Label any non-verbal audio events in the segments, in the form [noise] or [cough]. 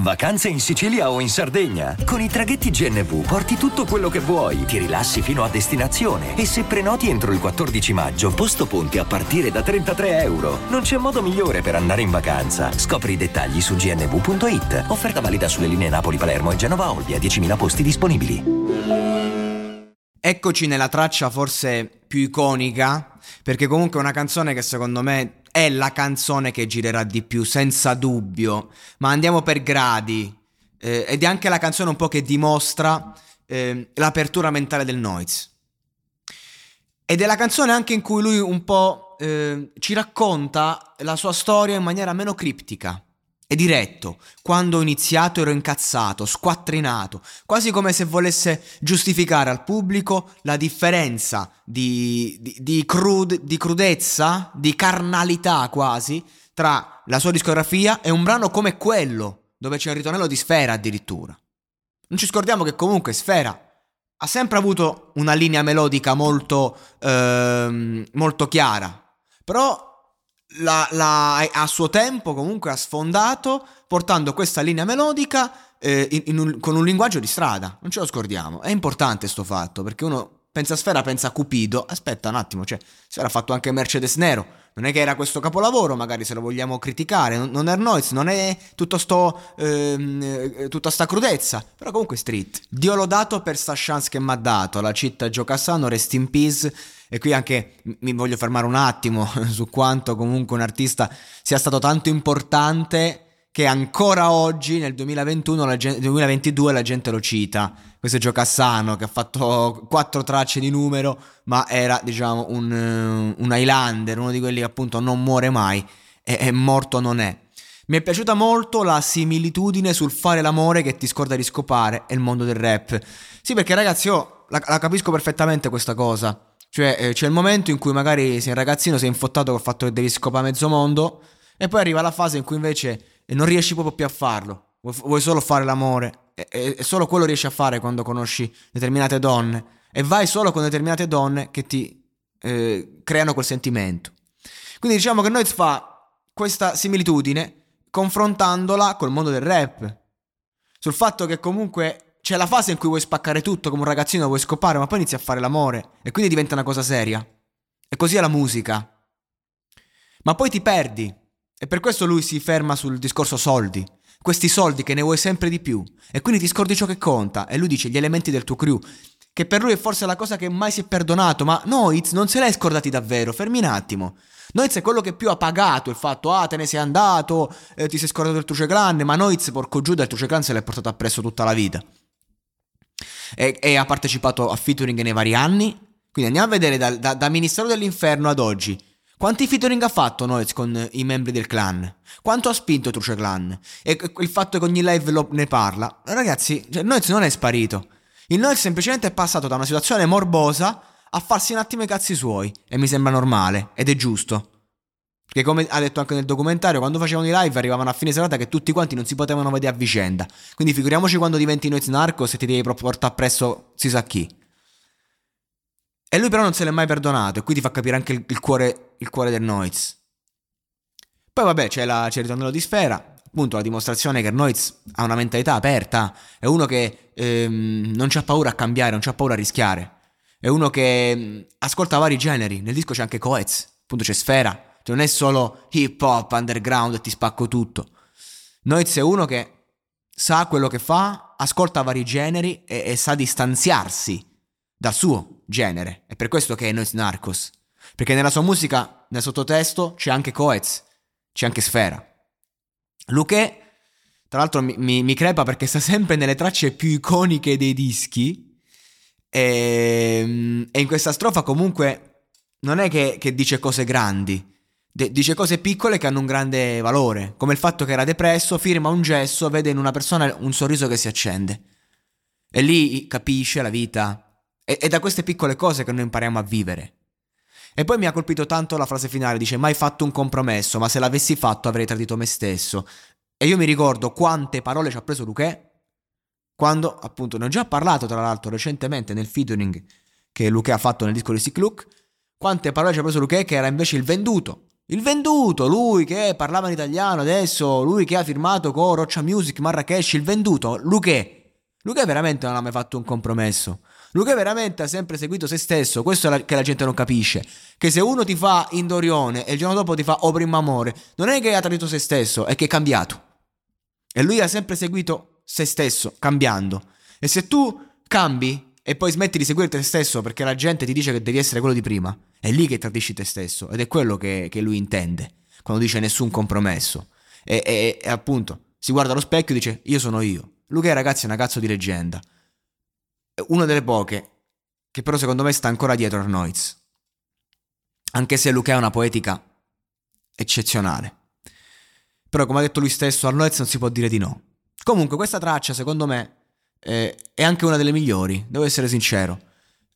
Vacanze in Sicilia o in Sardegna? Con i traghetti GNV porti tutto quello che vuoi, ti rilassi fino a destinazione e se prenoti entro il 14 maggio, posto ponti a partire da 33 euro. Non c'è modo migliore per andare in vacanza. Scopri i dettagli su gnv.it. Offerta valida sulle linee Napoli-Palermo e Genova-Olbia, 10.000 posti disponibili. Eccoci nella traccia forse più iconica, perché comunque è una canzone che secondo me è la canzone che girerà di più, senza dubbio, ma andiamo per gradi. Eh, ed è anche la canzone un po' che dimostra eh, l'apertura mentale del Noise. Ed è la canzone anche in cui lui un po' eh, ci racconta la sua storia in maniera meno criptica e diretto. Quando ho iniziato ero incazzato, squattrinato, quasi come se volesse giustificare al pubblico la differenza di, di, di, crud, di crudezza, di carnalità quasi, tra la sua discografia e un brano come quello, dove c'è un ritornello di Sfera addirittura. Non ci scordiamo che comunque Sfera ha sempre avuto una linea melodica molto, ehm, molto chiara, però la, la, a suo tempo comunque ha sfondato portando questa linea melodica eh, in, in un, con un linguaggio di strada, non ce lo scordiamo. È importante questo fatto perché uno pensa a Sfera, pensa a Cupido. Aspetta un attimo, cioè, Sfera ha fatto anche Mercedes Nero. Non è che era questo capolavoro, magari se lo vogliamo criticare. Non, non è Noise, non è tutto sto, ehm, eh, tutta sta crudezza. Però comunque street. Dio l'ho dato per sta chance che mi ha dato. La città Giocassano, rest in peace. E qui anche mi voglio fermare un attimo [laughs] su quanto comunque un artista sia stato tanto importante che ancora oggi nel 2021, la gente, 2022 la gente lo cita. Questo è Gio Cassano che ha fatto quattro tracce di numero, ma era diciamo un, un Highlander, uno di quelli che appunto non muore mai e, e morto non è. Mi è piaciuta molto la similitudine sul fare l'amore che ti scorda di scopare e il mondo del rap. Sì, perché ragazzi, io la, la capisco perfettamente questa cosa. Cioè, eh, c'è il momento in cui magari sei un ragazzino, sei infottato col fatto che devi scopare mezzo mondo, e poi arriva la fase in cui invece non riesci proprio più a farlo. Vuoi solo fare l'amore, e, e solo quello riesci a fare quando conosci determinate donne. E vai solo con determinate donne che ti eh, creano quel sentimento. Quindi diciamo che Noiz fa questa similitudine confrontandola col mondo del rap. Sul fatto che comunque c'è la fase in cui vuoi spaccare tutto come un ragazzino, vuoi scopare, ma poi inizi a fare l'amore e quindi diventa una cosa seria. E così è la musica. Ma poi ti perdi. E per questo lui si ferma sul discorso soldi. Questi soldi che ne vuoi sempre di più. E quindi ti scordi ciò che conta. E lui dice gli elementi del tuo crew. Che per lui è forse la cosa che mai si è perdonato. Ma Noiz non se l'hai scordati davvero. Fermi un attimo. Noiz è quello che più ha pagato il fatto, ah, te ne sei andato, eh, ti sei scordato del Tuce Clan. Ma Noiz, porco giù, del Tuce Clan se l'è portato appresso tutta la vita e, e ha partecipato a featuring nei vari anni. Quindi andiamo a vedere da, da, da Ministero dell'Inferno ad oggi. Quanti featuring ha fatto Noez con i membri del clan? Quanto ha spinto Truce Clan? E il fatto che ogni live lo, ne parla? Ragazzi, cioè, Noez non è sparito. Il Noez semplicemente è passato da una situazione morbosa a farsi un attimo i cazzi suoi. E mi sembra normale, ed è giusto. Perché come ha detto anche nel documentario, quando facevano i live arrivavano a fine serata che tutti quanti non si potevano vedere a vicenda. Quindi figuriamoci quando diventi Noiz Narcos e ti devi portare appresso si sa chi. E lui però non se l'è mai perdonato e qui ti fa capire anche il, il, cuore, il cuore, del Noiz. Poi vabbè c'è, la, c'è il ritornello di Sfera, appunto la dimostrazione che Noiz ha una mentalità aperta, è uno che ehm, non c'ha paura a cambiare, non c'ha paura a rischiare. È uno che ehm, ascolta vari generi, nel disco c'è anche Coez, appunto c'è Sfera, non è solo hip hop, underground e ti spacco tutto. Noiz è uno che sa quello che fa, ascolta vari generi e, e sa distanziarsi dal suo genere. È per questo che è Noiz Narcos. Perché nella sua musica, nel sottotesto, c'è anche Coez, c'è anche Sfera. Luque, tra l'altro, mi, mi, mi crepa perché sta sempre nelle tracce più iconiche dei dischi. E, ehm, e in questa strofa comunque non è che, che dice cose grandi, De- dice cose piccole che hanno un grande valore, come il fatto che era depresso, firma un gesso, vede in una persona un sorriso che si accende. E lì capisce la vita. È, è da queste piccole cose che noi impariamo a vivere. E poi mi ha colpito tanto la frase finale, dice mai fatto un compromesso, ma se l'avessi fatto avrei tradito me stesso. E io mi ricordo quante parole ci ha preso Luque quando, appunto, ne ho già parlato tra l'altro recentemente nel featuring che Luque ha fatto nel disco di Sick Look, quante parole ci ha preso Luque che era invece il venduto. Il venduto, lui che parlava in italiano adesso, lui che ha firmato con Roccia Music, Marrakesh, il venduto, Luque. Luque veramente non ha mai fatto un compromesso. Luque veramente ha sempre seguito se stesso, questo è la, che la gente non capisce. Che se uno ti fa Indorione e il giorno dopo ti fa O primo amore, non è che ha tradito se stesso, è che è cambiato. E lui ha sempre seguito se stesso, cambiando. E se tu cambi e poi smetti di seguire te stesso perché la gente ti dice che devi essere quello di prima, è lì che tradisci te stesso ed è quello che, che lui intende quando dice nessun compromesso. E, e, e, appunto si guarda allo specchio e dice io sono io. Luca ragazzi è una cazzo di leggenda. Una delle poche che però secondo me sta ancora dietro Arnoiz. Anche se Luca è una poetica eccezionale. Però come ha detto lui stesso, Arnoiz non si può dire di no. Comunque questa traccia secondo me eh, è anche una delle migliori, devo essere sincero.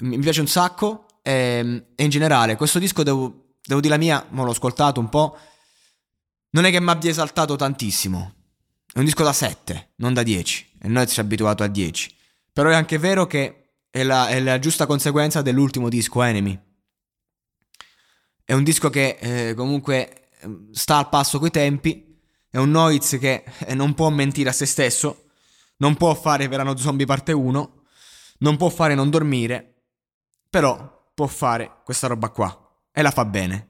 Mi, piace un sacco e, ehm, e, in generale questo disco devo, devo dire la mia, ma l'ho ascoltato un po', non è che mi abbia esaltato tantissimo. È un disco da 7, non da 10, e noi ci abituato a 10. Però è anche vero che è la, è la giusta conseguenza dell'ultimo disco, Enemy. È un disco che eh, comunque ehm, sta al passo coi tempi, è un Noiz che eh, non può mentire a se stesso, non può fare Verano Zombie parte 1, non può fare non dormire, però può fare questa roba qua e la fa bene.